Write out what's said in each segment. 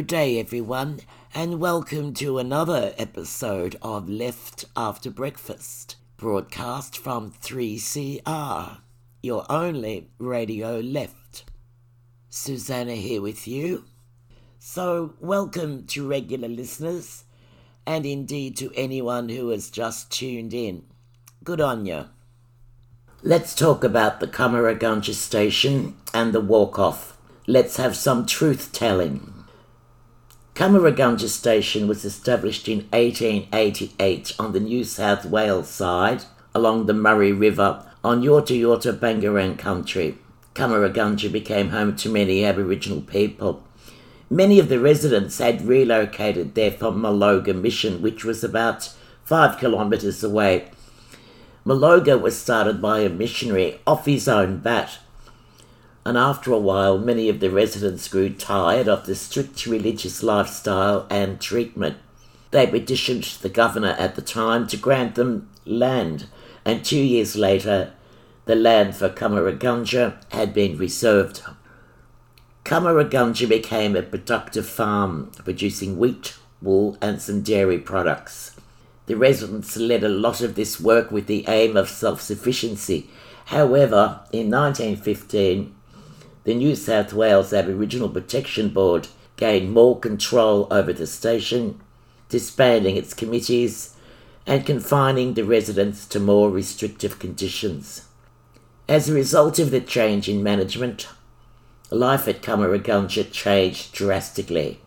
good day, everyone, and welcome to another episode of Left After Breakfast, broadcast from 3CR, your only radio left. Susanna here with you. So, welcome to regular listeners, and indeed to anyone who has just tuned in. Good on you. Let's talk about the Cummeragunja station and the walk off. Let's have some truth telling. Cummeragunja station was established in 1888 on the New South Wales side along the Murray River on Yorta Yorta Bangarang country. Cummeragunja became home to many Aboriginal people. Many of the residents had relocated there from Maloga Mission, which was about five kilometres away. Maloga was started by a missionary off his own bat and after a while, many of the residents grew tired of the strict religious lifestyle and treatment. They petitioned the governor at the time to grant them land, and two years later, the land for Cummeragunja had been reserved. Cummeragunja became a productive farm, producing wheat, wool, and some dairy products. The residents led a lot of this work with the aim of self sufficiency. However, in 1915, the New South Wales Aboriginal Protection Board gained more control over the station, disbanding its committees and confining the residents to more restrictive conditions. As a result of the change in management, life at Cummeragunja changed drastically.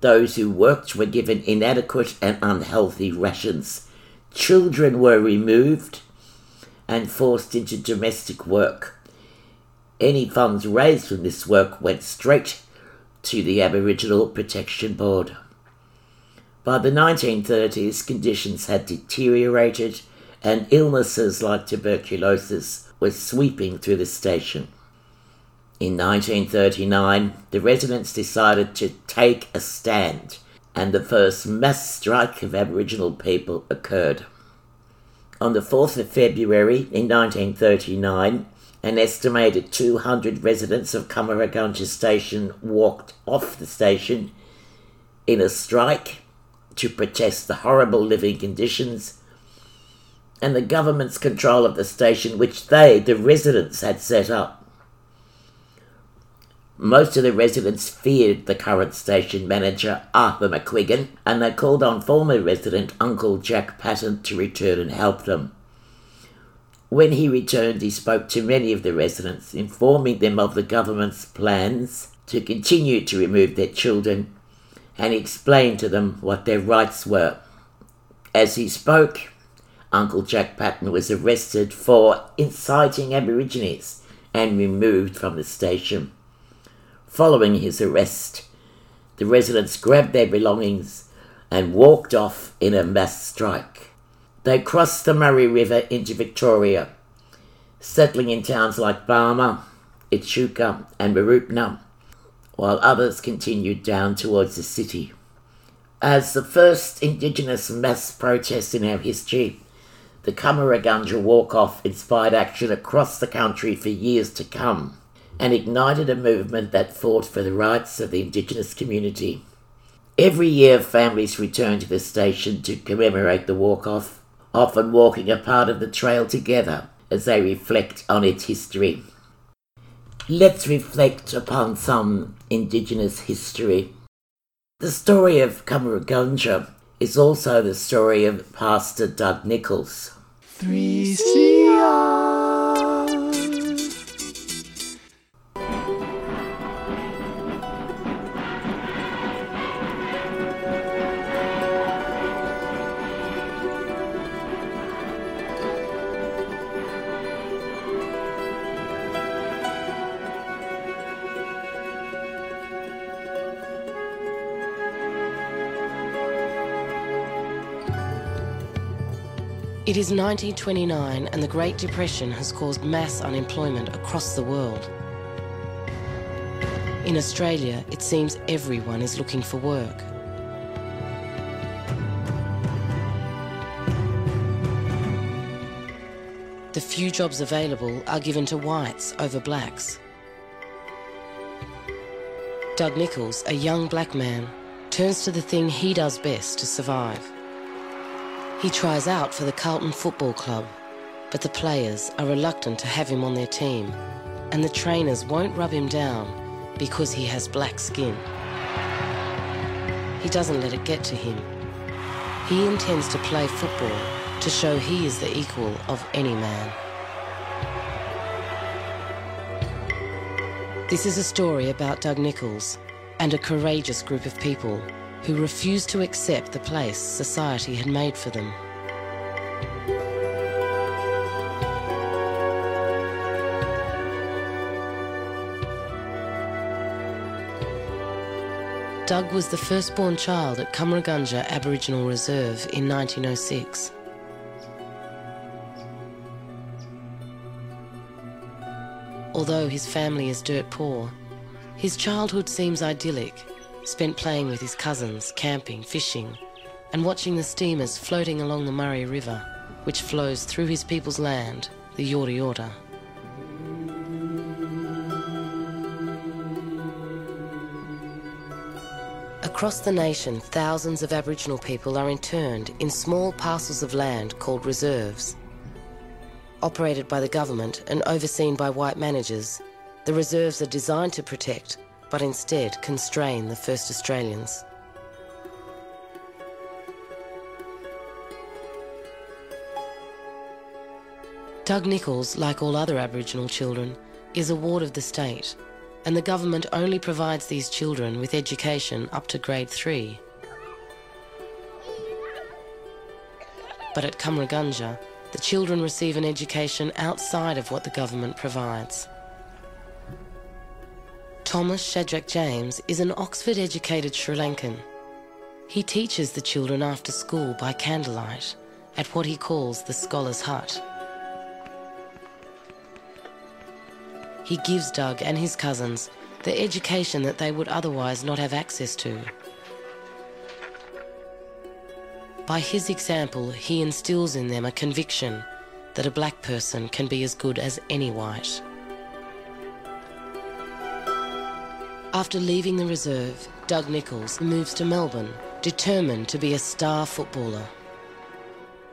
Those who worked were given inadequate and unhealthy rations. Children were removed and forced into domestic work any funds raised from this work went straight to the Aboriginal Protection Board. By the 1930s, conditions had deteriorated and illnesses like tuberculosis were sweeping through the station. In 1939, the residents decided to take a stand, and the first mass strike of Aboriginal people occurred. On the 4th of February in 1939, an estimated 200 residents of Cummeragunja station walked off the station in a strike to protest the horrible living conditions and the government's control of the station, which they, the residents, had set up. Most of the residents feared the current station manager, Arthur McQuiggan, and they called on former resident Uncle Jack Patten to return and help them. When he returned, he spoke to many of the residents, informing them of the government's plans to continue to remove their children, and explained to them what their rights were. As he spoke, Uncle Jack Patten was arrested for inciting Aborigines and removed from the station. Following his arrest, the residents grabbed their belongings and walked off in a mass strike. They crossed the Murray River into Victoria, settling in towns like Barmah, Echuca, and Mooroopna, while others continued down towards the city. As the first Indigenous mass protest in our history, the Cummeragunja walk-off inspired action across the country for years to come and ignited a movement that fought for the rights of the Indigenous community. Every year, families return to the station to commemorate the walk-off often walking a part of the trail together as they reflect on its history. Let's reflect upon some Indigenous history. The story of Cummeragunja is also the story of Pastor Doug Nicholls. 3CR. It is 1929 and the Great Depression has caused mass unemployment across the world. In Australia, it seems everyone is looking for work. The few jobs available are given to whites over blacks. Doug Nicholls, a young black man, turns to the thing he does best to survive. He tries out for the Carlton Football Club, but the players are reluctant to have him on their team, and the trainers won't rub him down because he has black skin. He doesn't let it get to him. He intends to play football to show he is the equal of any man. This is a story about Doug Nicholls and a courageous group of people who refused to accept the place society had made for them. Doug was the firstborn child at Cummeragunja Aboriginal Reserve in 1906. Although his family is dirt poor, his childhood seems idyllic, spent playing with his cousins, camping, fishing, and watching the steamers floating along the Murray River, which flows through his people's land, the Yorta Yorta. Across the nation, thousands of Aboriginal people are interned in small parcels of land called reserves. Operated by the government and overseen by white managers, the reserves are designed to protect, but instead constrain the first Australians. Doug Nicholls, like all other Aboriginal children, is a ward of the state and the government only provides these children with education up to grade 3. But at Cummeragunja, the children receive an education outside of what the government provides. Thomas Shadrach James is an Oxford educated Sri Lankan. He teaches the children after school by candlelight at what he calls the Scholar's Hut. He gives Doug and his cousins the education that they would otherwise not have access to. By his example, he instills in them a conviction that a black person can be as good as any white. After leaving the reserve, Doug Nicholls moves to Melbourne, determined to be a star footballer.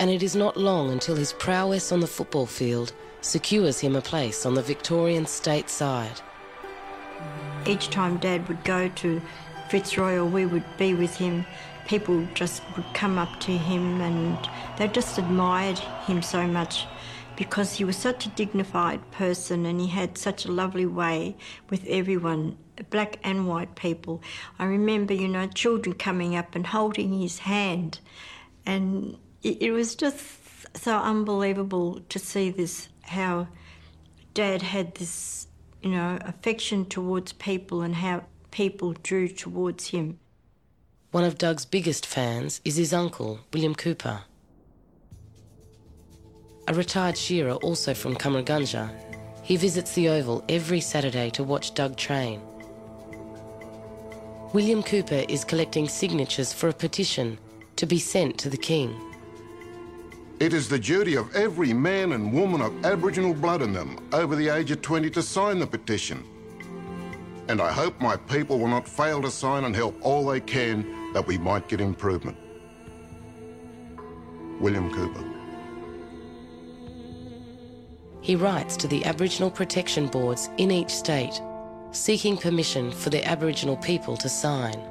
And it is not long until his prowess on the football field secures him a place on the Victorian state side. Each time Dad would go to Fitzroy or we would be with him, people just would come up to him and they just admired him so much because he was such a dignified person and he had such a lovely way with everyone, black and white people. I remember, you know, children coming up and holding his hand, and it, it was just so unbelievable to see this how Dad had this, you know, affection towards people and how people drew towards him. One of Doug's biggest fans is his uncle, William Cooper. A retired shearer also from Cummeragunja, he visits the Oval every Saturday to watch Doug train. William Cooper is collecting signatures for a petition to be sent to the King. It is the duty of every man and woman of Aboriginal blood in them over the age of 20 to sign the petition. And I hope my people will not fail to sign and help all they can that we might get improvement. William Cooper. He writes to the Aboriginal protection boards in each state, seeking permission for the Aboriginal people to sign.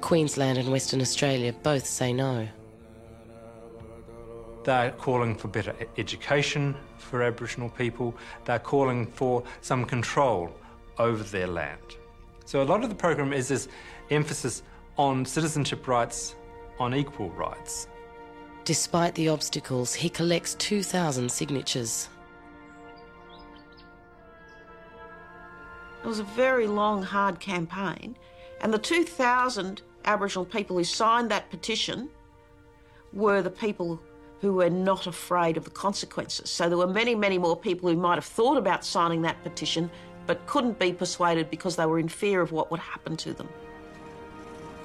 Queensland and Western Australia both say no. They're calling for better education for Aboriginal people. They're calling for some control over their land. So a lot of the program is this emphasis on citizenship rights, on equal rights. Despite the obstacles, he collects 2,000 signatures. It was a very long, hard campaign, and the 2,000 Aboriginal people who signed that petition were the people who were not afraid of the consequences. So there were many, many more people who might have thought about signing that petition but couldn't be persuaded because they were in fear of what would happen to them.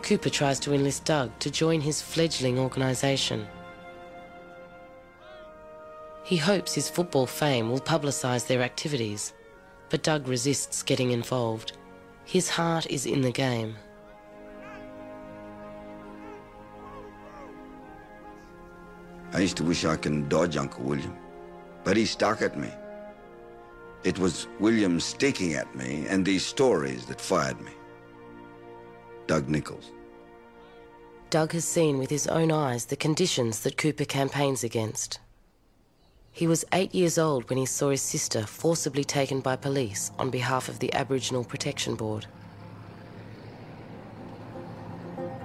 Cooper tries to enlist Doug to join his fledgling organisation. He hopes his football fame will publicise their activities, but Doug resists getting involved. His heart is in the game. I used to wish I could dodge Uncle William, but he stuck at me. It was William sticking at me and these stories that fired me. Doug Nicholls. Doug has seen with his own eyes the conditions that Cooper campaigns against. He was eight years old when he saw his sister forcibly taken by police on behalf of the Aboriginal Protection Board.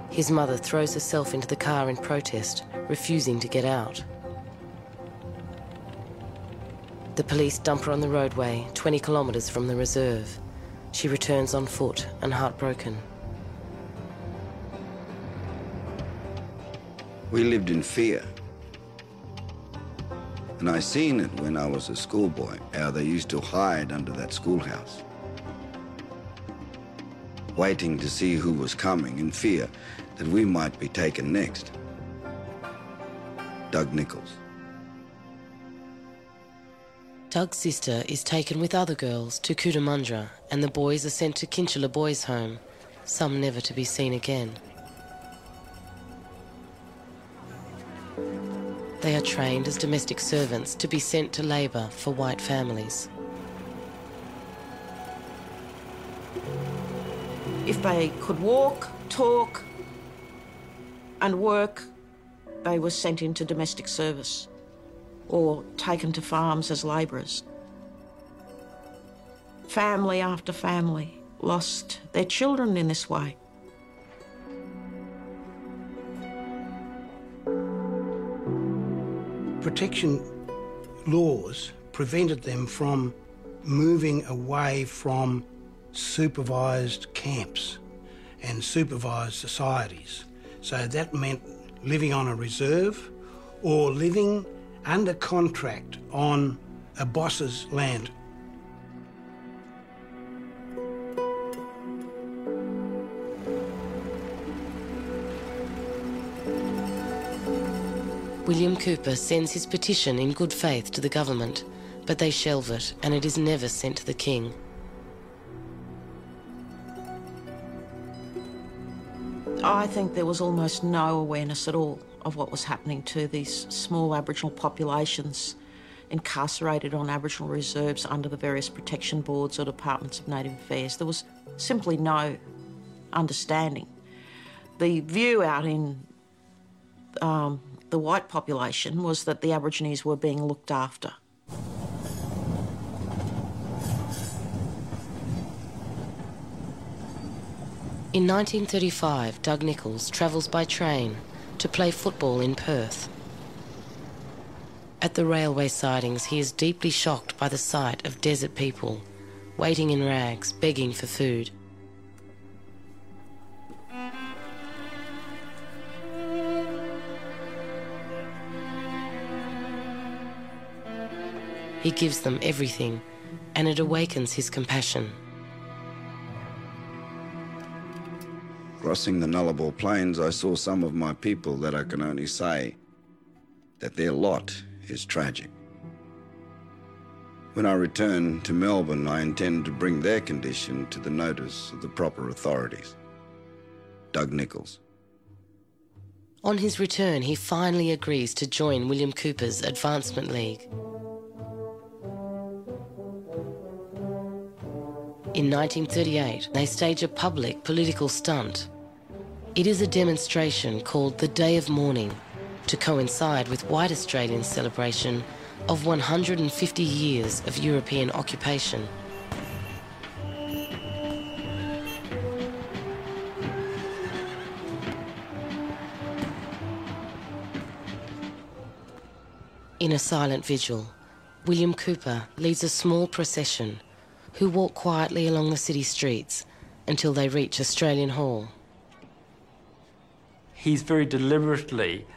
His mother throws herself into the car in protest, refusing to get out. The police dump her on the roadway, 20 kilometres from the reserve. She returns on foot and heartbroken. We lived in fear. And I seen it when I was a schoolboy, how they used to hide under that schoolhouse. Waiting to see who was coming in fear that we might be taken next. Doug Nicholls. Doug's sister is taken with other girls to Cootamundra and the boys are sent to Kinchela Boys' Home, some never to be seen again. They are trained as domestic servants to be sent to labour for white families. If they could walk, talk, and work, they were sent into domestic service or taken to farms as labourers. Family after family lost their children in this way. Protection laws prevented them from moving away from supervised camps and supervised societies. So that meant living on a reserve or living under contract on a boss's land. William Cooper sends his petition in good faith to the government, but they shelve it and it is never sent to the King. I think there was almost no awareness at all of what was happening to these small Aboriginal populations incarcerated on Aboriginal reserves under the various protection boards or departments of Native Affairs. There was simply no understanding. The view out in um, the white population was that the Aborigines were being looked after. In 1935, Doug Nicholls travels by train to play football in Perth. At the railway sidings, he is deeply shocked by the sight of desert people waiting in rags, begging for food. He gives them everything, and it awakens his compassion. Crossing the Nullarbor Plains, I saw some of my people that I can only say that their lot is tragic. When I return to Melbourne, I intend to bring their condition to the notice of the proper authorities. Doug Nicholls. On his return, he finally agrees to join William Cooper's Advancement League. In 1938, they stage a public political stunt. It is a demonstration called the Day of Mourning to coincide with white Australians' celebration of 150 years of European occupation. In a silent vigil, William Cooper leads a small procession who walk quietly along the city streets until they reach Australian Hall. He's very deliberately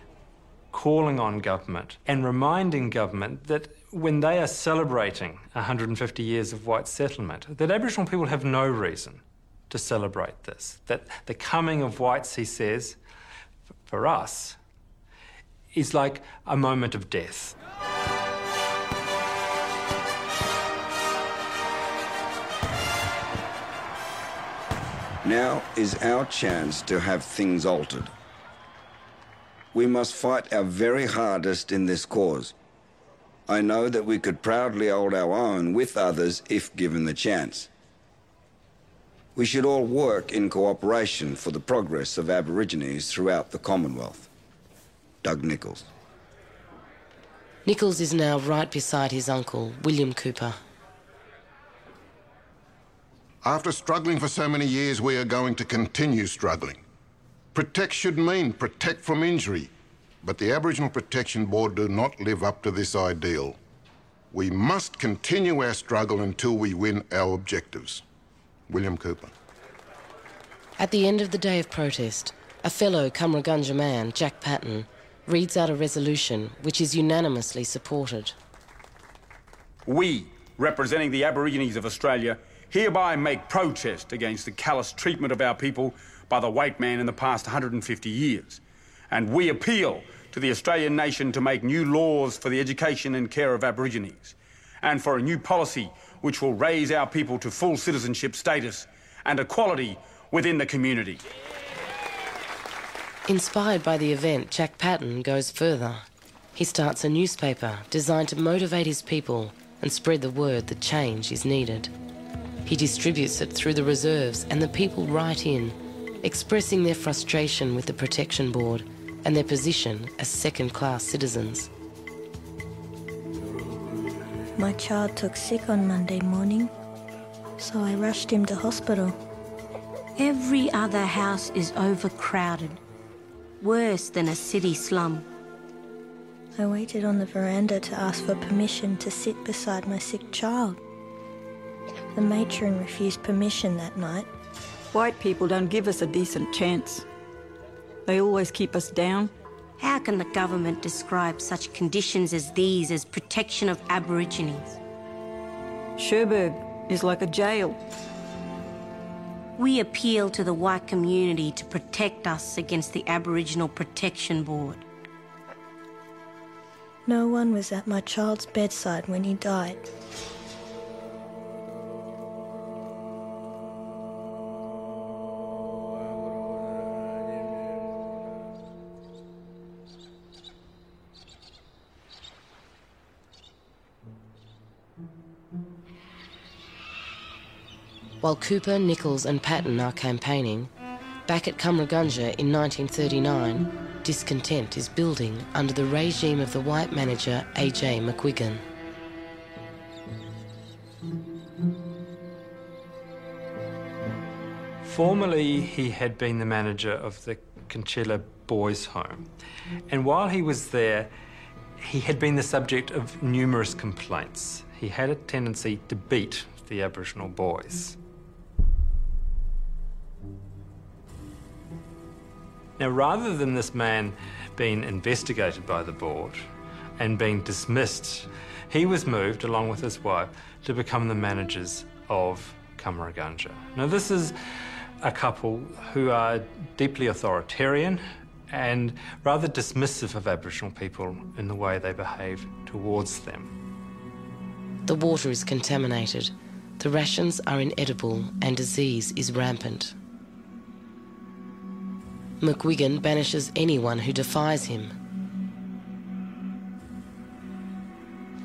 calling on government and reminding government that when they are celebrating 150 years of white settlement, that Aboriginal people have no reason to celebrate this. That the coming of whites, he says, for us, is like a moment of death. Now is our chance to have things altered. We must fight our very hardest in this cause. I know that we could proudly hold our own with others if given the chance. We should all work in cooperation for the progress of Aborigines throughout the Commonwealth. Doug Nicholls. Nicholls is now right beside his uncle, William Cooper. After struggling for so many years, we are going to continue struggling. Protect should mean protect from injury, but the Aboriginal Protection Board do not live up to this ideal. We must continue our struggle until we win our objectives. William Cooper. At the end of the day of protest, a fellow Cummeragunja man, Jack Patten, reads out a resolution which is unanimously supported. We, representing the Aborigines of Australia, hereby make protest against the callous treatment of our people by the white man in the past 150 years. And we appeal to the Australian nation to make new laws for the education and care of Aborigines, and for a new policy which will raise our people to full citizenship status and equality within the community. Inspired by the event, Jack Patten goes further. He starts a newspaper designed to motivate his people and spread the word that change is needed. He distributes it through the reserves, and the people write in, expressing their frustration with the Protection Board and their position as second class citizens. My child took sick on Monday morning, so I rushed him to hospital. Every other house is overcrowded, worse than a city slum. I waited on the veranda to ask for permission to sit beside my sick child. The matron refused permission that night. White people don't give us a decent chance. They always keep us down. How can the government describe such conditions as these as protection of Aborigines? Cherbourg is like a jail. We appeal to the white community to protect us against the Aboriginal Protection Board. No one was at my child's bedside when he died. While Cooper, Nicholls and Patten are campaigning, back at Cummeragunja in 1939, discontent is building under the regime of the white manager A.J. McGuigan. Formerly, he had been the manager of the Kinchela Boys' Home, and while he was there, he had been the subject of numerous complaints. He had a tendency to beat the Aboriginal boys. Now, rather than this man being investigated by the board and being dismissed, he was moved, along with his wife, to become the managers of Cummeragunja. Now, this is a couple who are deeply authoritarian and rather dismissive of Aboriginal people in the way they behave towards them. The water is contaminated, the rations are inedible, and disease is rampant. McGuigan banishes anyone who defies him.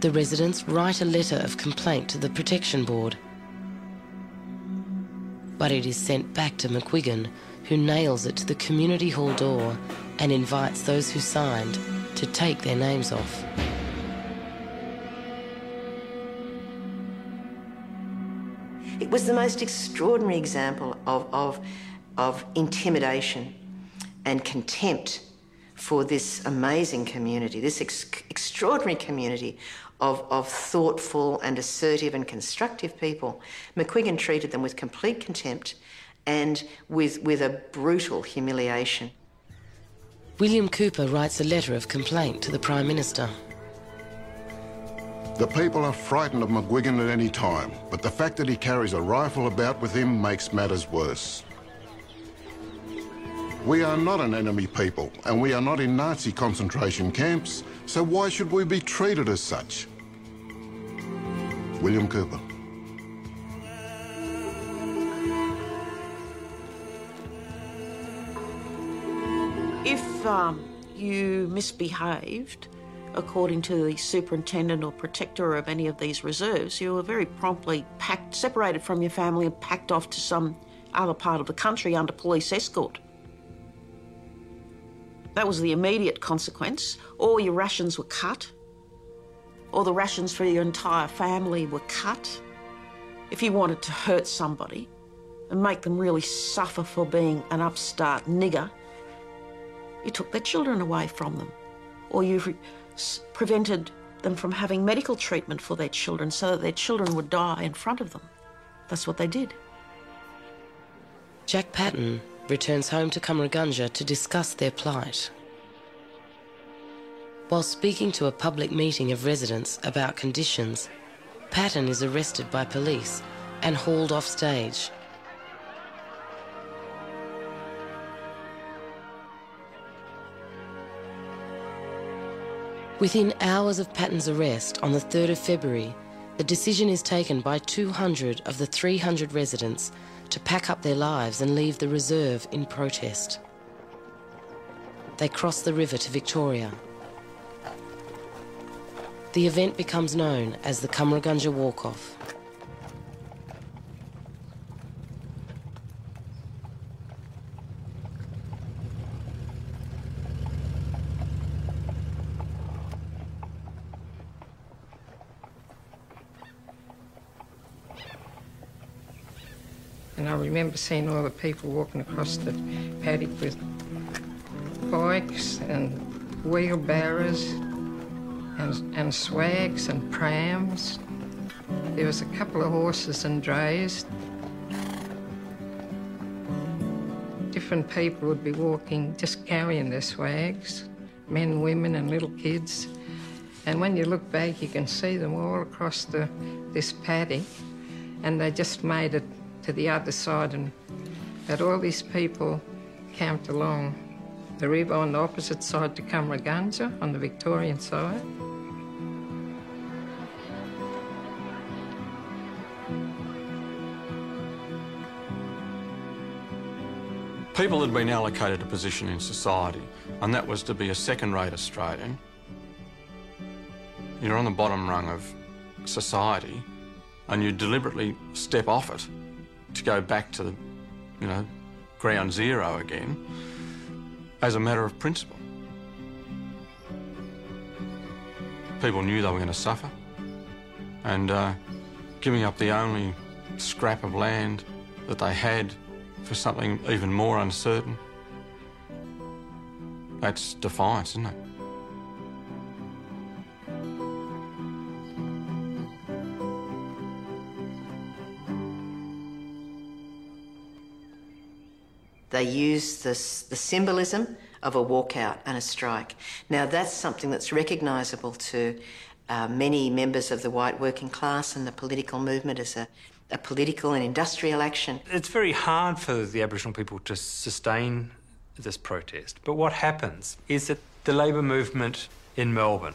The residents write a letter of complaint to the Protection Board. But it is sent back to McGuigan, who nails it to the community hall door and invites those who signed to take their names off. It was the most extraordinary example of, of, of intimidation and contempt for this amazing community, this ex- extraordinary community of, of thoughtful and assertive and constructive people. McGuigan treated them with complete contempt and with, with a brutal humiliation. William Cooper writes a letter of complaint to the Prime Minister. The people are frightened of McGuigan at any time, but the fact that he carries a rifle about with him makes matters worse. We are not an enemy people, and we are not in Nazi concentration camps, so why should we be treated as such? William Cooper. If um, you misbehaved, according to the superintendent or protector of any of these reserves, you were very promptly packed, separated from your family and packed off to some other part of the country under police escort. That was the immediate consequence. All your rations were cut. All the rations for your entire family were cut. If you wanted to hurt somebody and make them really suffer for being an upstart nigger, you took their children away from them. Or you re- prevented them from having medical treatment for their children so that their children would die in front of them. That's what they did. Jack Patten mm. Returns home to Cummeragunja to discuss their plight. While speaking to a public meeting of residents about conditions, Patten is arrested by police and hauled off stage. Within hours of Patten's arrest on the 3rd of February, the decision is taken by 200 of the 300 residents to pack up their lives and leave the reserve in protest. They cross the river to Victoria. The event becomes known as the Cummeragunja Walk-Off. And I remember seeing all the people walking across the paddock with bikes and wheelbarrows and, and swags and prams. There was a couple of horses and drays. Different people would be walking, just carrying their swags, men, women, and little kids. And when you look back, you can see them all across the, this paddock, and they just made it to the other side and that all these people camped along the river on the opposite side to Cummeragunja on the Victorian side. People had been allocated a position in society, and that was to be a second-rate Australian. You're on the bottom rung of society, and you deliberately step off it to go back to, the, you know, ground zero again as a matter of principle. People knew they were going to suffer, and uh, giving up the only scrap of land that they had for something even more uncertain, that's defiance, isn't it? They use the symbolism of a walkout and a strike. Now, that's something that's recognisable to uh, many members of the white working class and the political movement as a, a political and industrial action. It's very hard for the Aboriginal people to sustain this protest. But what happens is that the Labor movement in Melbourne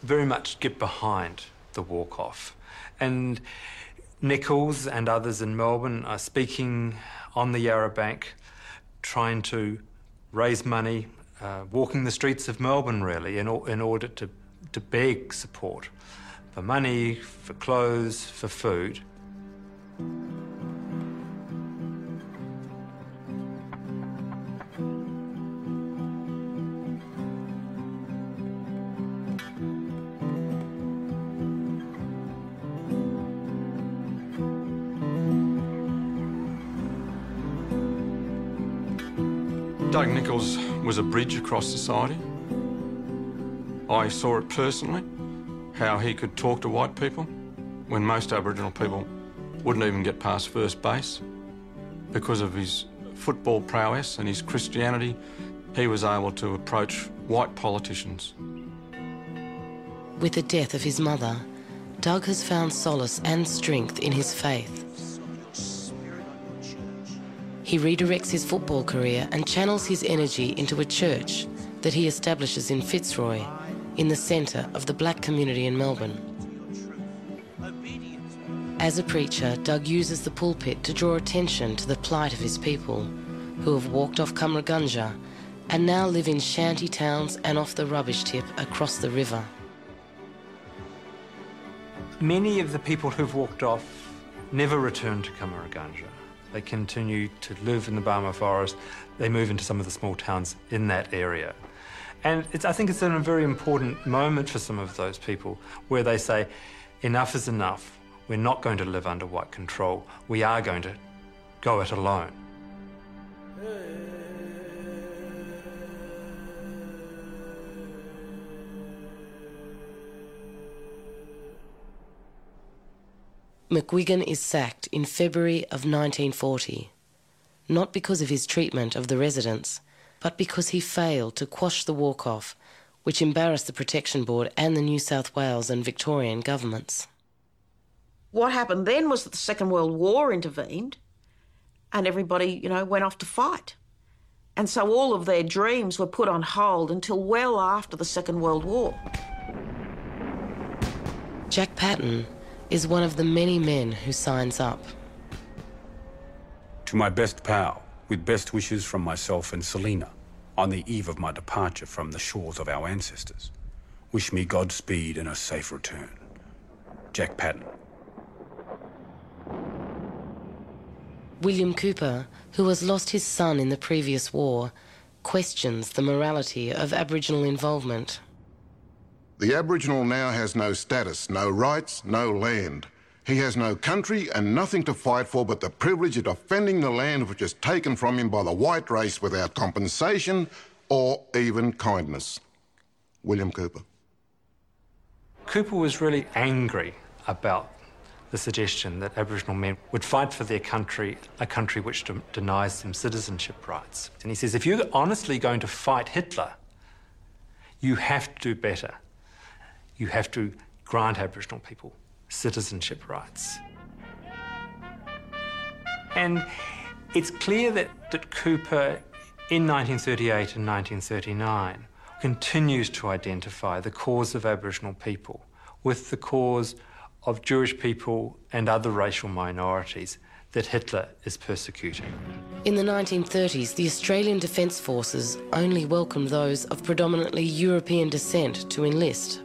very much get behind the walk off. And Nicholls and others in Melbourne are speaking on the Yarra Bank trying to raise money, uh, walking the streets of Melbourne really, in, in order to, to beg support for money, for clothes, for food. Was a bridge across society. I saw it personally, how he could talk to white people when most Aboriginal people wouldn't even get past first base. Because of his football prowess and his Christianity, he was able to approach white politicians. With the death of his mother, Doug has found solace and strength in his faith. He redirects his football career and channels his energy into a church that he establishes in Fitzroy, in the centre of the black community in Melbourne. As a preacher, Doug uses the pulpit to draw attention to the plight of his people, who have walked off Cummeragunja and now live in shanty towns and off the rubbish tip across the river. Many of the people who've walked off never return to Cummeragunja. They continue to live in the Barmah forest. They move into some of the small towns in that area. And I think it's a very important moment for some of those people where they say, enough is enough. We're not going to live under white control. We are going to go it alone. McGuigan is sacked in February of 1940, not because of his treatment of the residents, but because he failed to quash the walk-off, which embarrassed the Protection Board and the New South Wales and Victorian governments. What happened then was that the Second World War intervened and everybody, you know, went off to fight. And so all of their dreams were put on hold until well after the Second World War. Jack Patten is one of the many men who signs up. To my best pal, with best wishes from myself and Selina, on the eve of my departure from the shores of our ancestors. Wish me Godspeed and a safe return. Jack Patten. William Cooper, who has lost his son in the previous war, questions the morality of Aboriginal involvement. The Aboriginal now has no status, no rights, no land. He has no country and nothing to fight for but the privilege of defending the land which is taken from him by the white race without compensation or even kindness. William Cooper. Cooper was really angry about the suggestion that Aboriginal men would fight for their country, a country which de denies them citizenship rights. And he says, if you're honestly going to fight Hitler, you have to do better you have to grant Aboriginal people citizenship rights. And it's clear that, that Cooper, in 1938 and 1939, continues to identify the cause of Aboriginal people with the cause of Jewish people and other racial minorities that Hitler is persecuting. In the 1930s, the Australian Defence Forces only welcomed those of predominantly European descent to enlist.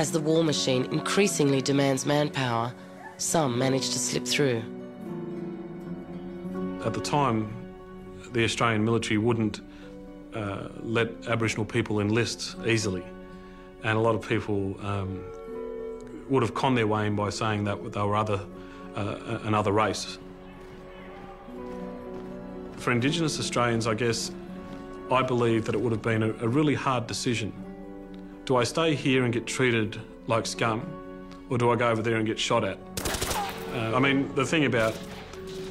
As the war machine increasingly demands manpower, some manage to slip through. At the time, the Australian military wouldn't uh, let Aboriginal people enlist easily. And a lot of people um, would have conned their way in by saying that they were other, uh, another race. For Indigenous Australians, I guess, I believe that it would have been a, a really hard decision do I stay here and get treated like scum, or do I go over there and get shot at? Uh, I mean, the thing about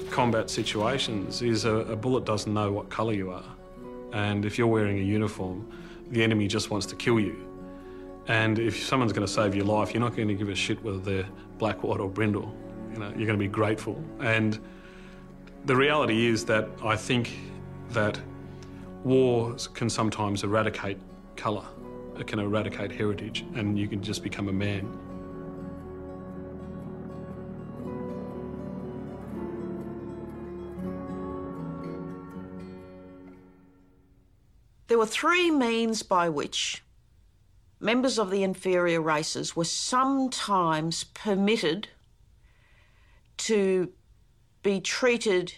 combat situations is a, a bullet doesn't know what colour you are. And if you're wearing a uniform, the enemy just wants to kill you. And if someone's going to save your life, you're not going to give a shit whether they're black, white, or brindle. You know, you're going to be grateful. And the reality is that I think that wars can sometimes eradicate colour can eradicate heritage and you can just become a man. There were three means by which members of the inferior races were sometimes permitted to be treated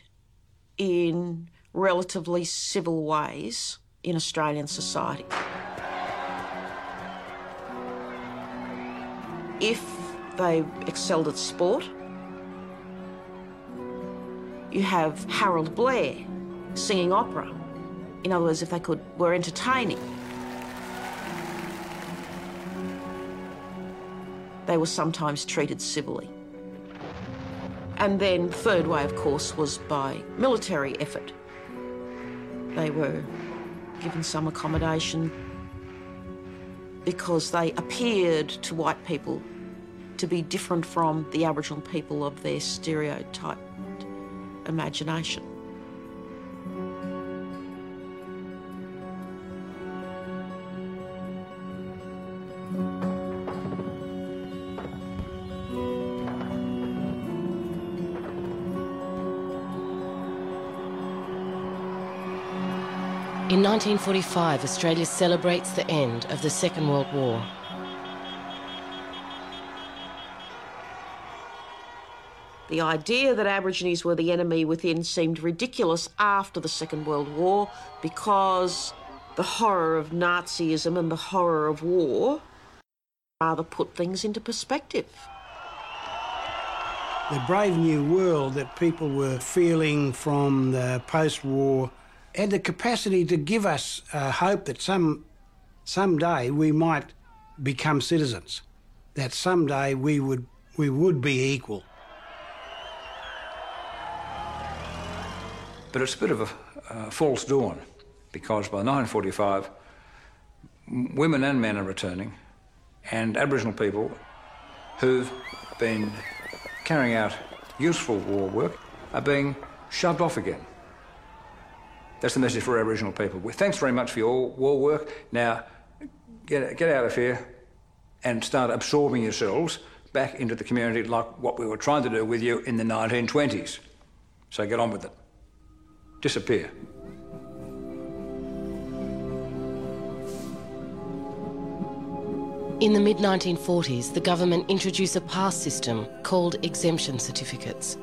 in relatively civil ways in Australian society. If they excelled at sport. You have Harold Blair singing opera. In other words, if they could were entertaining. They were sometimes treated civilly. And then third way, of course, was by military effort. They were given some accommodation because they appeared to white people to be different from the Aboriginal people of their stereotyped imagination. In 1945, Australia celebrates the end of the Second World War. The idea that Aborigines were the enemy within seemed ridiculous after the Second World War because the horror of Nazism and the horror of war rather put things into perspective. The brave new world that people were feeling from the post war had the capacity to give us uh, hope that some someday we might become citizens, that someday we would we would be equal. But it's a bit of a false dawn because by 1945, women and men are returning, and Aboriginal people who've been carrying out useful war work are being shoved off again. That's the message for Aboriginal people. Thanks very much for your war work. Now, get, get out of here and start absorbing yourselves back into the community like what we were trying to do with you in the 1920s. So get on with it. Disappear. In the mid 1940s, the government introduced a pass system called exemption certificates.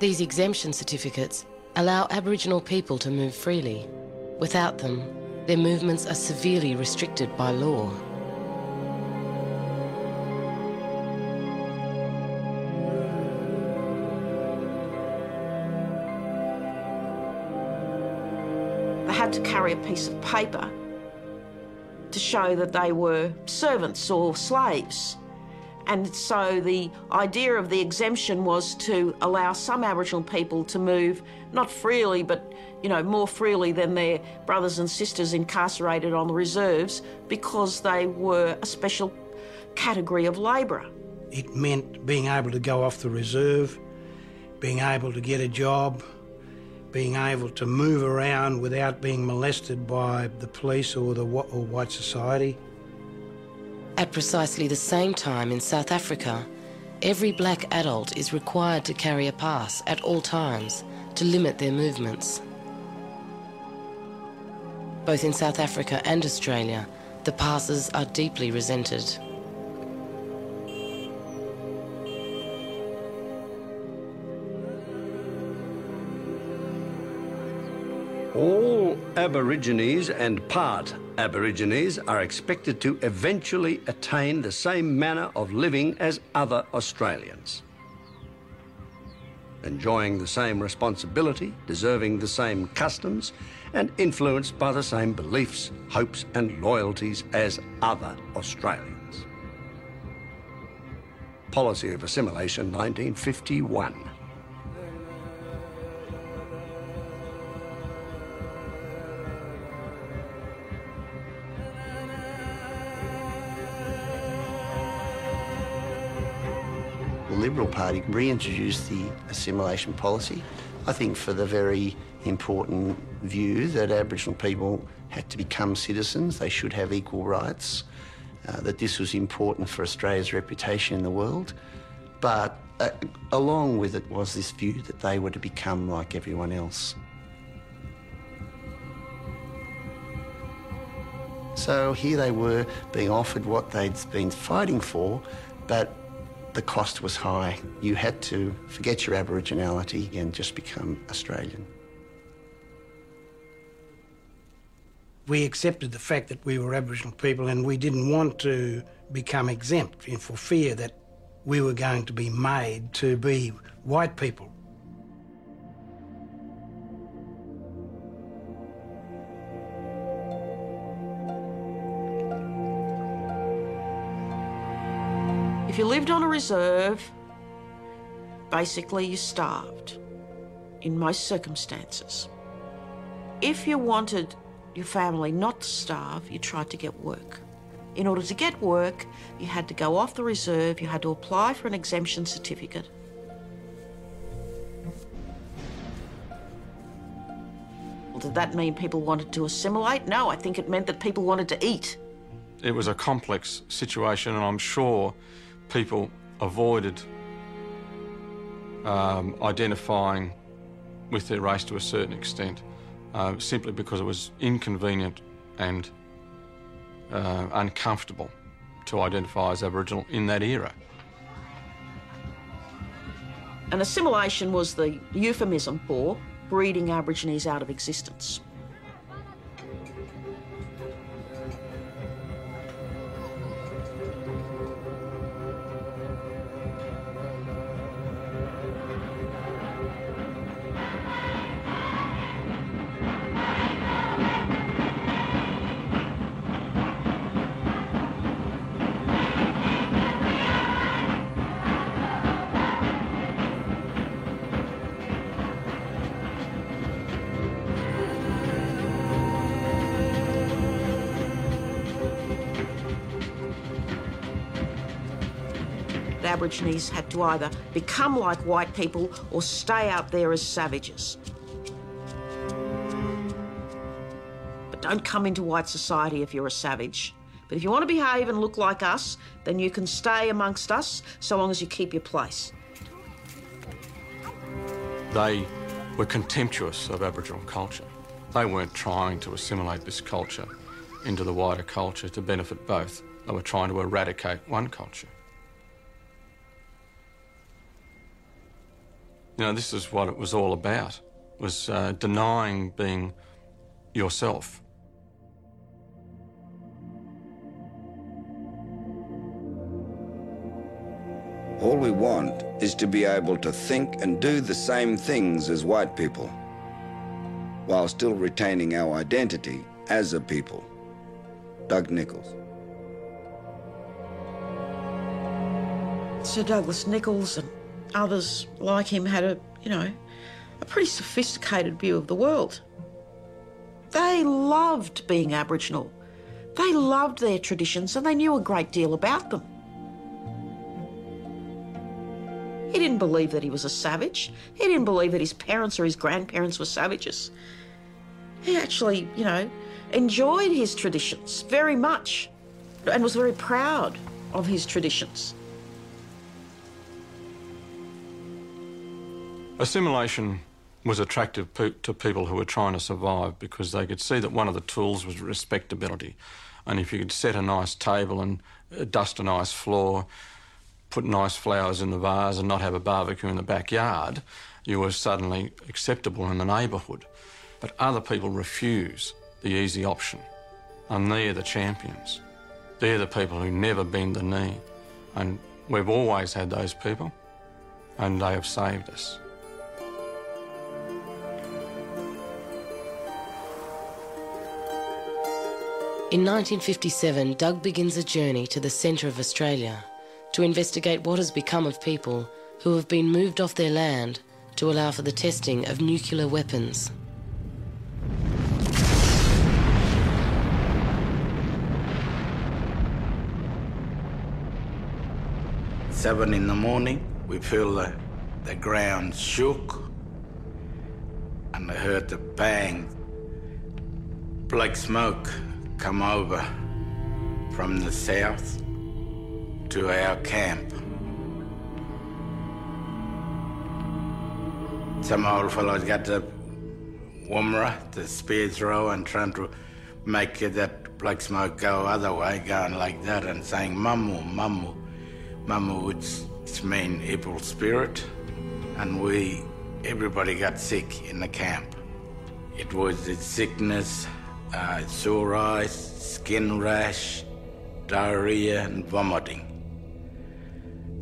These exemption certificates allow Aboriginal people to move freely. Without them, their movements are severely restricted by law. Piece of paper to show that they were servants or slaves. And so the idea of the exemption was to allow some Aboriginal people to move not freely, but you know more freely than their brothers and sisters incarcerated on the reserves because they were a special category of labourer. It meant being able to go off the reserve, being able to get a job, being able to move around without being molested by the police or the or white society. At precisely the same time in South Africa, every black adult is required to carry a pass at all times to limit their movements. Both in South Africa and Australia, the passes are deeply resented. All Aborigines and part Aborigines are expected to eventually attain the same manner of living as other Australians. Enjoying the same responsibility, deserving the same customs, and influenced by the same beliefs, hopes, and loyalties as other Australians. Policy of Assimilation 1951. Liberal Party reintroduced the assimilation policy, I think for the very important view that Aboriginal people had to become citizens, they should have equal rights, uh, that this was important for Australia's reputation in the world. But uh, along with it was this view that they were to become like everyone else. So here they were being offered what they'd been fighting for, but the cost was high. You had to forget your Aboriginality and just become Australian. We accepted the fact that we were Aboriginal people and we didn't want to become exempt for fear that we were going to be made to be white people. If you lived on a reserve, basically you starved in most circumstances. If you wanted your family not to starve, you tried to get work. In order to get work, you had to go off the reserve, you had to apply for an exemption certificate. Did that mean people wanted to assimilate? No, I think it meant that people wanted to eat. It was a complex situation, and I'm sure people avoided um, identifying with their race to a certain extent, uh, simply because it was inconvenient and uh, uncomfortable to identify as Aboriginal in that era. And assimilation was the euphemism for breeding Aborigines out of existence. Aborigines had to either become like white people or stay out there as savages. But don't come into white society if you're a savage. But if you want to behave and look like us, then you can stay amongst us so long as you keep your place. They were contemptuous of Aboriginal culture. They weren't trying to assimilate this culture into the wider culture to benefit both. They were trying to eradicate one culture. You know, this is what it was all about, was uh, denying being yourself. All we want is to be able to think and do the same things as white people, while still retaining our identity as a people. Doug Nicholls. Sir Douglas Nicholls and others like him had a, you know, a pretty sophisticated view of the world. They loved being Aboriginal. They loved their traditions and they knew a great deal about them. He didn't believe that he was a savage. He didn't believe that his parents or his grandparents were savages. He actually, you know, enjoyed his traditions very much and was very proud of his traditions. Assimilation was attractive to people who were trying to survive because they could see that one of the tools was respectability. And if you could set a nice table and uh, dust a nice floor, put nice flowers in the vase and not have a barbecue in the backyard, you were suddenly acceptable in the neighbourhood. But other people refuse the easy option. And they're the champions. They're the people who never bend the knee. And we've always had those people, and they have saved us. In 1957, Doug begins a journey to the centre of Australia to investigate what has become of people who have been moved off their land to allow for the testing of nuclear weapons. Seven in the morning, we feel the, the ground shook and I heard the bang, black smoke come over from the south to our camp. Some old fellows got the Woomera, the spear throw, and trying to make that black smoke go other way, going like that and saying mamu, mamu. Mamu would mean evil spirit. And we, everybody got sick in the camp. It was the sickness uh, sore eyes, skin rash, diarrhea, and vomiting.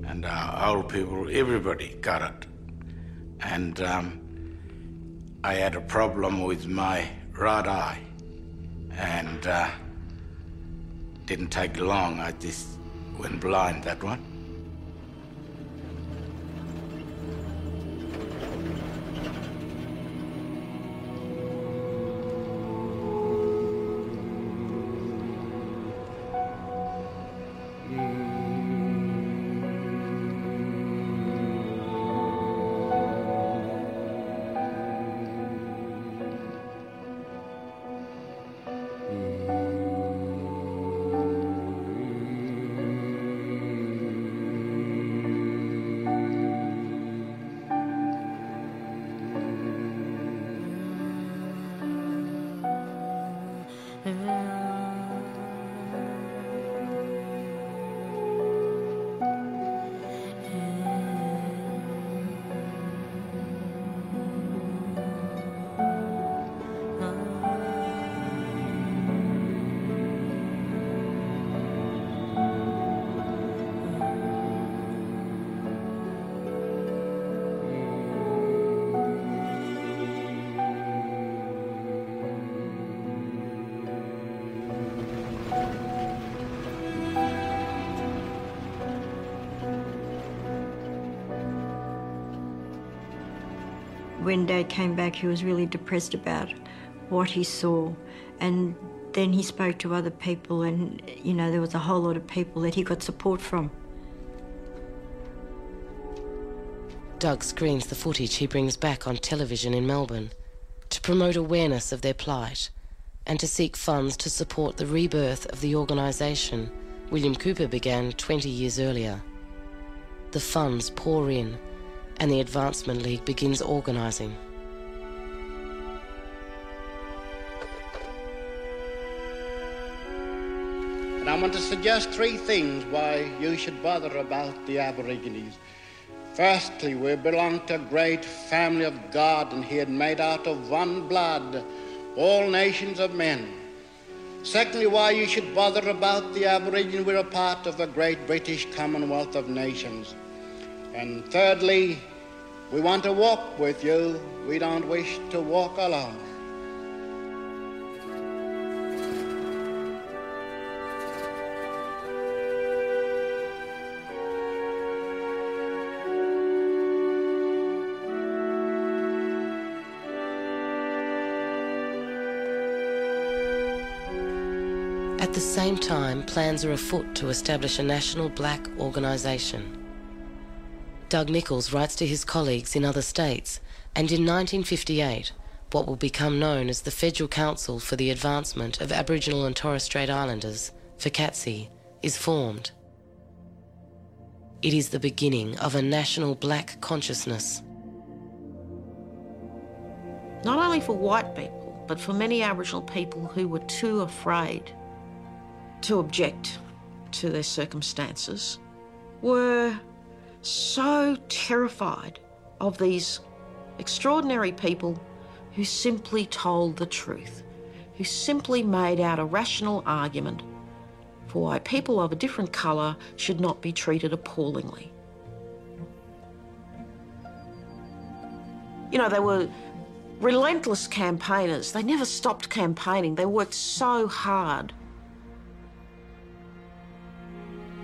And uh, old people, everybody got it. And um, I had a problem with my right eye. And uh, didn't take long, I just went blind that one. Yeah. When Dad came back, he was really depressed about what he saw. And then he spoke to other people, and, you know, there was a whole lot of people that he got support from. Doug screens the footage he brings back on television in Melbourne to promote awareness of their plight and to seek funds to support the rebirth of the organisation William Cooper began 20 years earlier. The funds pour in and the Advancement League begins organising. And I want to suggest three things why you should bother about the Aborigines. Firstly, we belong to a great family of God, and He had made out of one blood all nations of men. Secondly, why you should bother about the Aborigines. We're a part of the great British Commonwealth of Nations. And thirdly, we want to walk with you. We don't wish to walk alone. At the same time, plans are afoot to establish a national black organisation. Doug Nicholls writes to his colleagues in other states, and in 1958, what will become known as the Federal Council for the Advancement of Aboriginal and Torres Strait Islanders, FCATSI, is formed. It is the beginning of a national black consciousness. Not only for white people, but for many Aboriginal people who were too afraid to object to their circumstances, were so terrified of these extraordinary people who simply told the truth, who simply made out a rational argument for why people of a different colour should not be treated appallingly. You know, they were relentless campaigners. They never stopped campaigning. They worked so hard.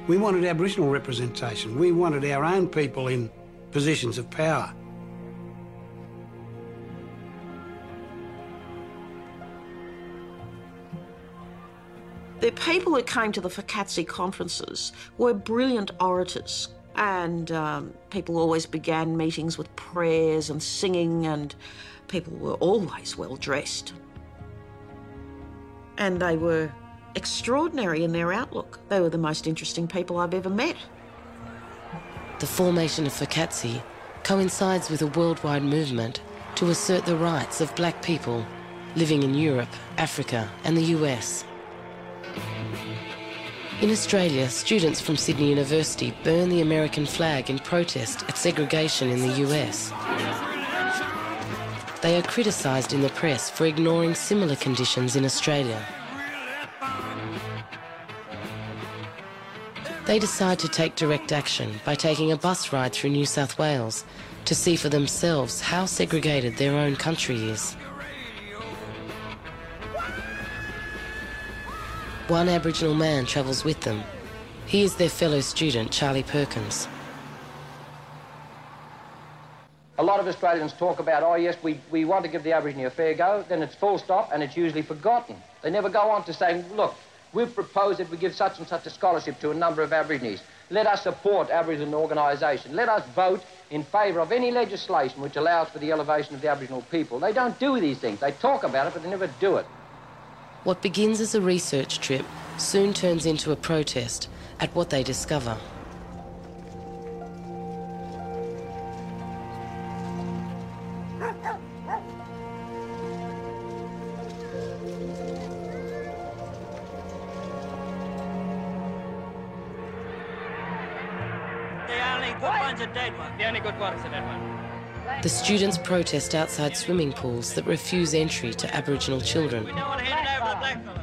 We wanted Aboriginal representation. We wanted our own people in positions of power. The people who came to the FCATSI conferences were brilliant orators, and um, people always began meetings with prayers and singing, and people were always well dressed. And they were extraordinary in their outlook. They were the most interesting people I've ever met. The formation of FCATSI coincides with a worldwide movement to assert the rights of black people living in Europe, Africa, and the US. In Australia, students from Sydney University burn the American flag in protest at segregation in the US. They are criticised in the press for ignoring similar conditions in Australia. They decide to take direct action by taking a bus ride through New South Wales to see for themselves how segregated their own country is. One Aboriginal man travels with them. He is their fellow student, Charlie Perkins. A lot of Australians talk about, oh yes, we, we want to give the Aborigine a fair go, then it's full stop and it's usually forgotten. They never go on to say, look, we've proposed that we give such and such a scholarship to a number of Aborigines. Let us support Aboriginal organisation. Let us vote in favour of any legislation which allows for the elevation of the Aboriginal people. They don't do these things. They talk about it, but they never do it. What begins as a research trip soon turns into a protest at what they discover. The students protest outside swimming pools that refuse entry to Aboriginal children. We don't want to hand over the.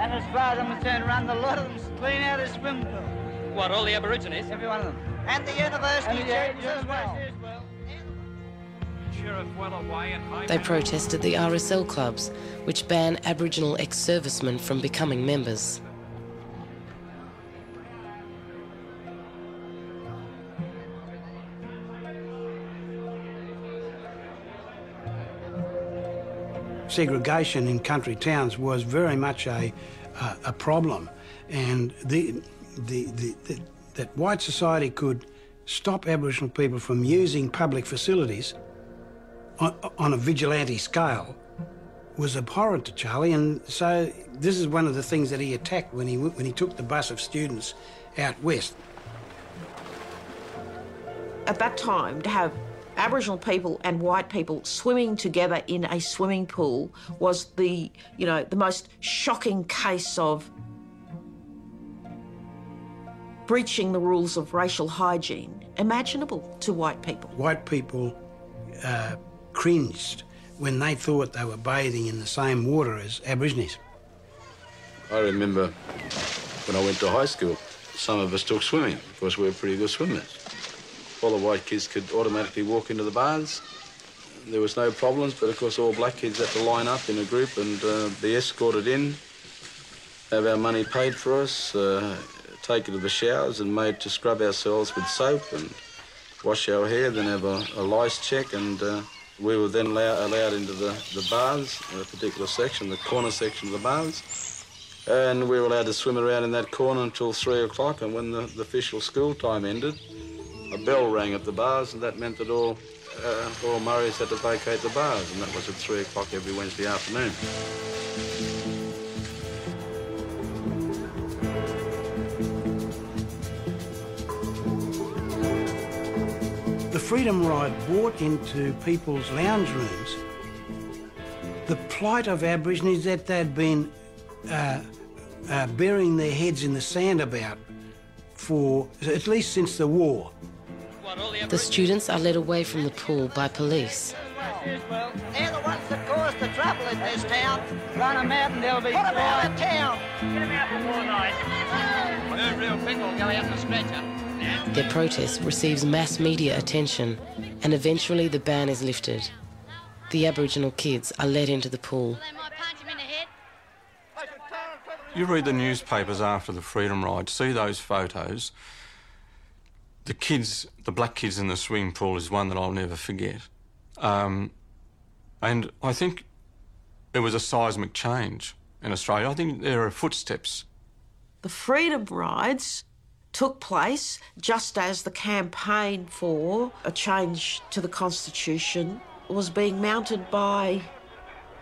And as far as I'm concerned, around a lot of them clean out of swimming pool. What, all the Aborigines? Every one of them. And the university students as well. They protest at the RSL clubs, which ban Aboriginal ex servicemen from becoming members. Segregation in country towns was very much a, a, a problem, and the, the, the, the, that white society could stop Aboriginal people from using public facilities on, on a vigilante scale was abhorrent to Charlie, and so this is one of the things that he attacked when he when he took the bus of students out west. At that time, to have Aboriginal people and white people swimming together in a swimming pool was the, you know, the most shocking case of breaching the rules of racial hygiene imaginable to white people. White people uh, cringed when they thought they were bathing in the same water as Aborigines. I remember when I went to high school, some of us took swimming because we were pretty good swimmers all the white kids could automatically walk into the baths. There was no problems, but of course all black kids had to line up in a group and uh, be escorted in, have our money paid for us, uh, taken to the showers and made to scrub ourselves with soap and wash our hair, then have a, a lice check, and uh, we were then allow, allowed into the, the baths, a particular section, the corner section of the baths. And we were allowed to swim around in that corner until three o'clock, and when the, the official school time ended, a bell rang at the bars, and that meant that all, uh, all Murrays had to vacate the bars, and that was at 3 o'clock every Wednesday afternoon. The Freedom Ride brought into people's lounge rooms the plight of Aborigines that they'd been uh, uh, burying their heads in the sand about for at least since the war. The students are led away from the pool by police. They're the ones that caused the trouble in this town. Run them out and they'll be Put them out of town. Get them out before night. No real thing will go out the stretcher. Their protest receives mass media attention and eventually the ban is lifted. The Aboriginal kids are led into the pool. You read the newspapers after the Freedom Ride, see those photos, the kids, the black kids in the swimming pool is one that I'll never forget. Um, and I think it was a seismic change in Australia. I think there are footsteps. The freedom rides took place just as the campaign for a change to the Constitution was being mounted by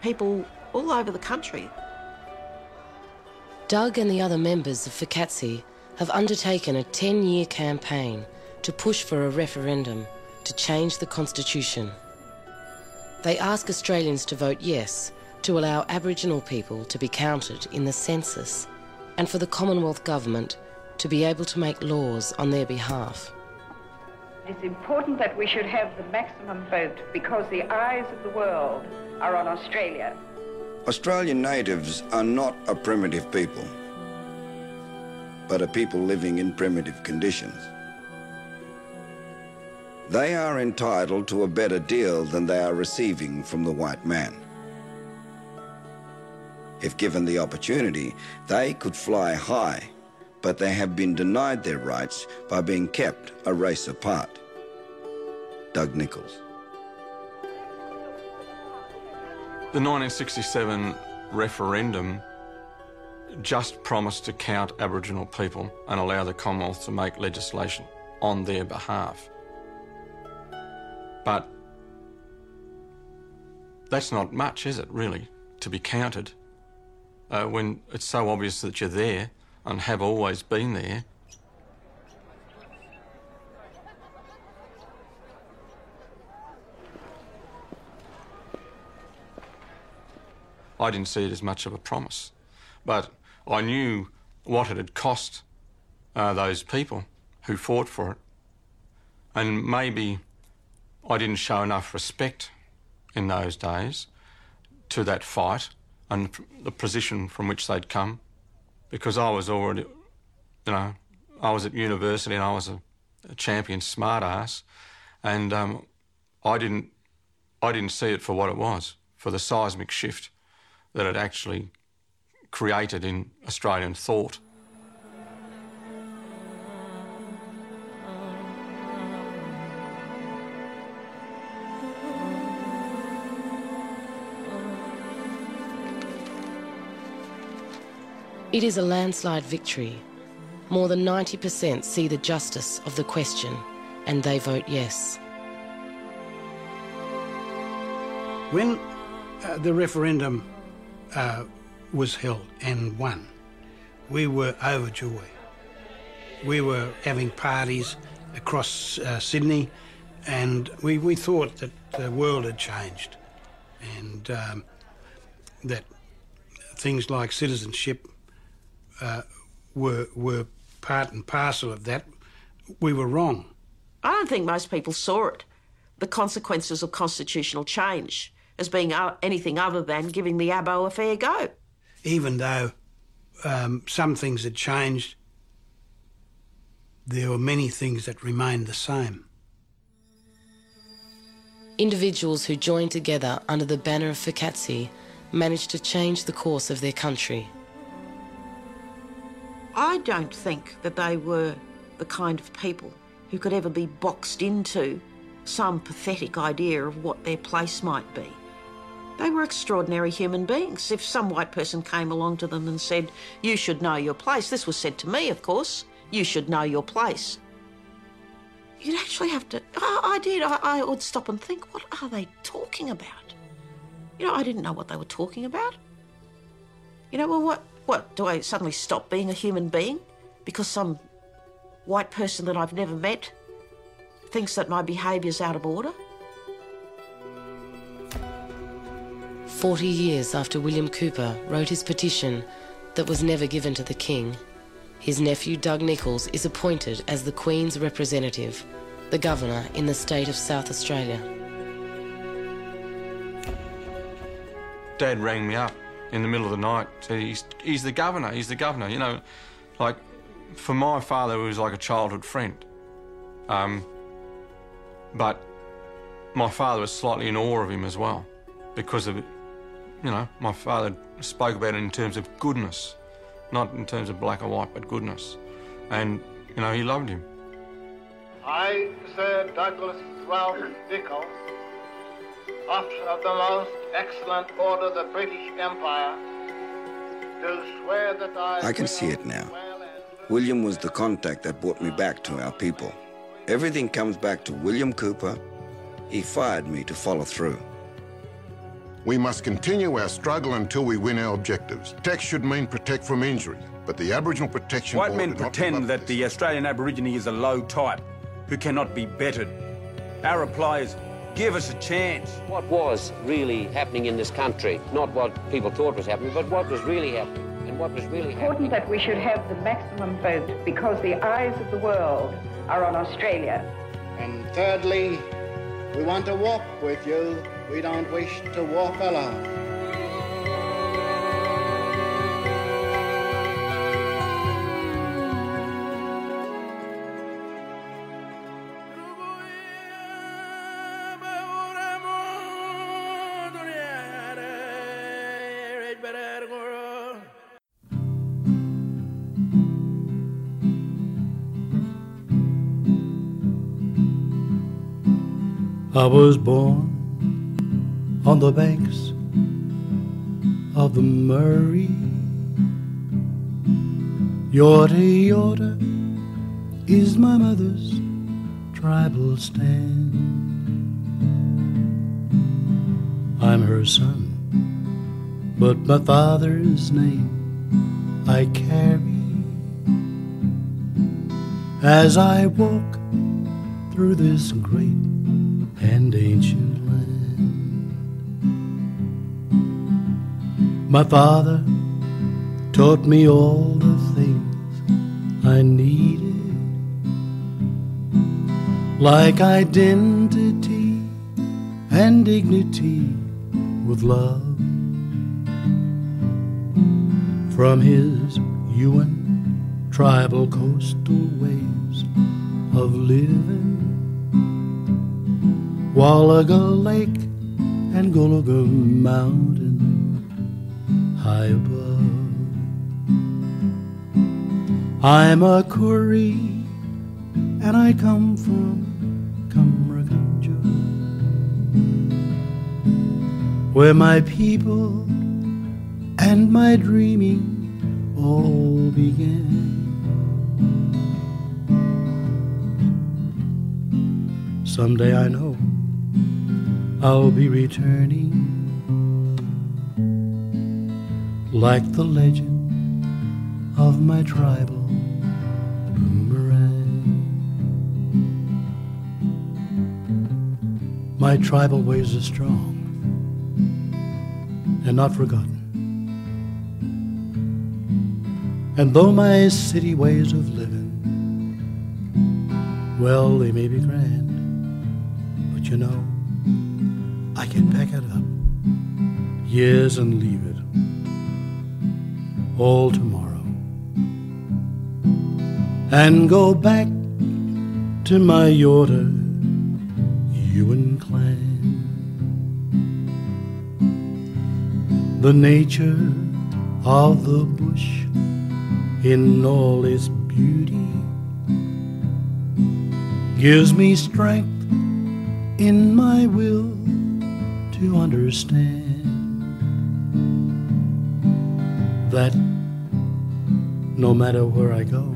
people all over the country. Doug and the other members of FCATSI have undertaken a 10 year campaign to push for a referendum to change the Constitution. They ask Australians to vote yes to allow Aboriginal people to be counted in the census and for the Commonwealth Government to be able to make laws on their behalf. It's important that we should have the maximum vote because the eyes of the world are on Australia. Australian natives are not a primitive people, but a people living in primitive conditions. They are entitled to a better deal than they are receiving from the white man. If given the opportunity, they could fly high, but they have been denied their rights by being kept a race apart. Doug Nicholls. The 1967 referendum just promised to count Aboriginal people and allow the Commonwealth to make legislation on their behalf. But that's not much, is it, really, to be counted uh, when it's so obvious that you're there and have always been there. I didn't see it as much of a promise, but I knew what it had cost uh, those people who fought for it And maybe I didn't show enough respect in those days to that fight and the position from which they'd come because I was already, you know, I was at university and I was a, a champion smartass, and um, I didn't, I didn't see it for what it was, for the seismic shift that it actually created in Australian thought. It is a landslide victory. More than 90% see the justice of the question and they vote yes. When uh, the referendum uh, was held and won, we were overjoyed. We were having parties across uh, Sydney and we, we thought that the world had changed and um, that things like citizenship uh, were were part and parcel of that, we were wrong. I don't think most people saw it, the consequences of constitutional change, as being anything other than giving the ABO a fair go. Even though um, some things had changed, there were many things that remained the same. Individuals who joined together under the banner of FCATSI managed to change the course of their country. I don't think that they were the kind of people who could ever be boxed into some pathetic idea of what their place might be. They were extraordinary human beings. If some white person came along to them and said, You should know your place, this was said to me, of course, you should know your place. You'd actually have to. Oh, I did. I, I would stop and think, What are they talking about? You know, I didn't know what they were talking about. You know, well, what what, do I suddenly stop being a human being because some white person that I've never met thinks that my behaviour's out of order? Forty years after William Cooper wrote his petition that was never given to the King, his nephew Doug Nicholls is appointed as the Queen's representative, the Governor in the state of South Australia. Dad rang me up in the middle of the night. He's, he's the governor, he's the governor. You know, like, for my father, he was like a childhood friend. Um, but my father was slightly in awe of him as well because of, you know, my father spoke about it in terms of goodness, not in terms of black or white, but goodness. And, you know, he loved him. I, Sir Douglas Ralph Nicholls, of the most excellent order of the British Empire, do swear that I. I can see it now. William was the contact that brought me back to our people. Everything comes back to William Cooper. He fired me to follow through. We must continue our struggle until we win our objectives. Tax should mean protect from injury, but the Aboriginal Protection White men pretend that the Australian Aborigine is a low type who cannot be bettered. Our reply is Give us a chance. What was really happening in this country, not what people thought was happening, but what was really happening. And what was really important happening. that we should have the maximum vote because the eyes of the world are on Australia. And thirdly, we want to walk with you. We don't wish to walk alone. I was born on the banks of the Murray. Yorta Yorta is my mother's tribal stand. I'm her son, but my father's name I carry as I walk through this great and ancient land. My father taught me all the things I needed like identity and dignity with love from his Yuin tribal coastal ways of living. Wallaga Lake and Gulaga Mountain high above. I'm a Koori and I come from Cummeragunja, where my people and my dreaming all began. Someday I know I'll be returning like the legend of my tribal boomerang. My tribal ways are strong and not forgotten. And though my city ways of living, well, they may be grand, but you know, yes, and leave it. All tomorrow. And go back to my Yorta Yuin clan. The nature of the bush in all its beauty gives me strength in my will to understand that no matter where I go,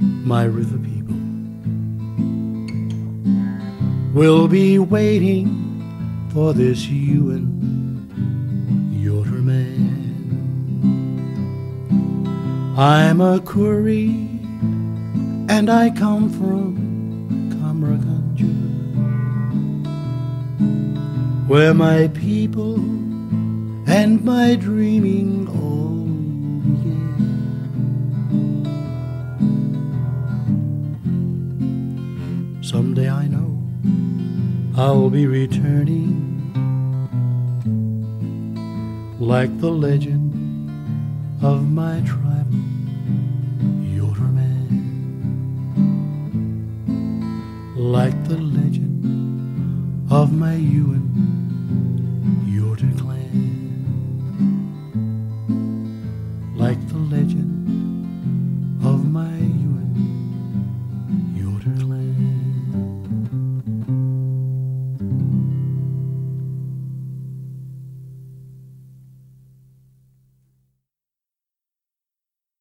my river people will be waiting for this you and your man. I'm a Koori and I come from Cummeragunja, where my people and my dreaming oh, all began. Someday I know I'll be returning like the legend of my tribal Yoder man, like the legend of my Yuin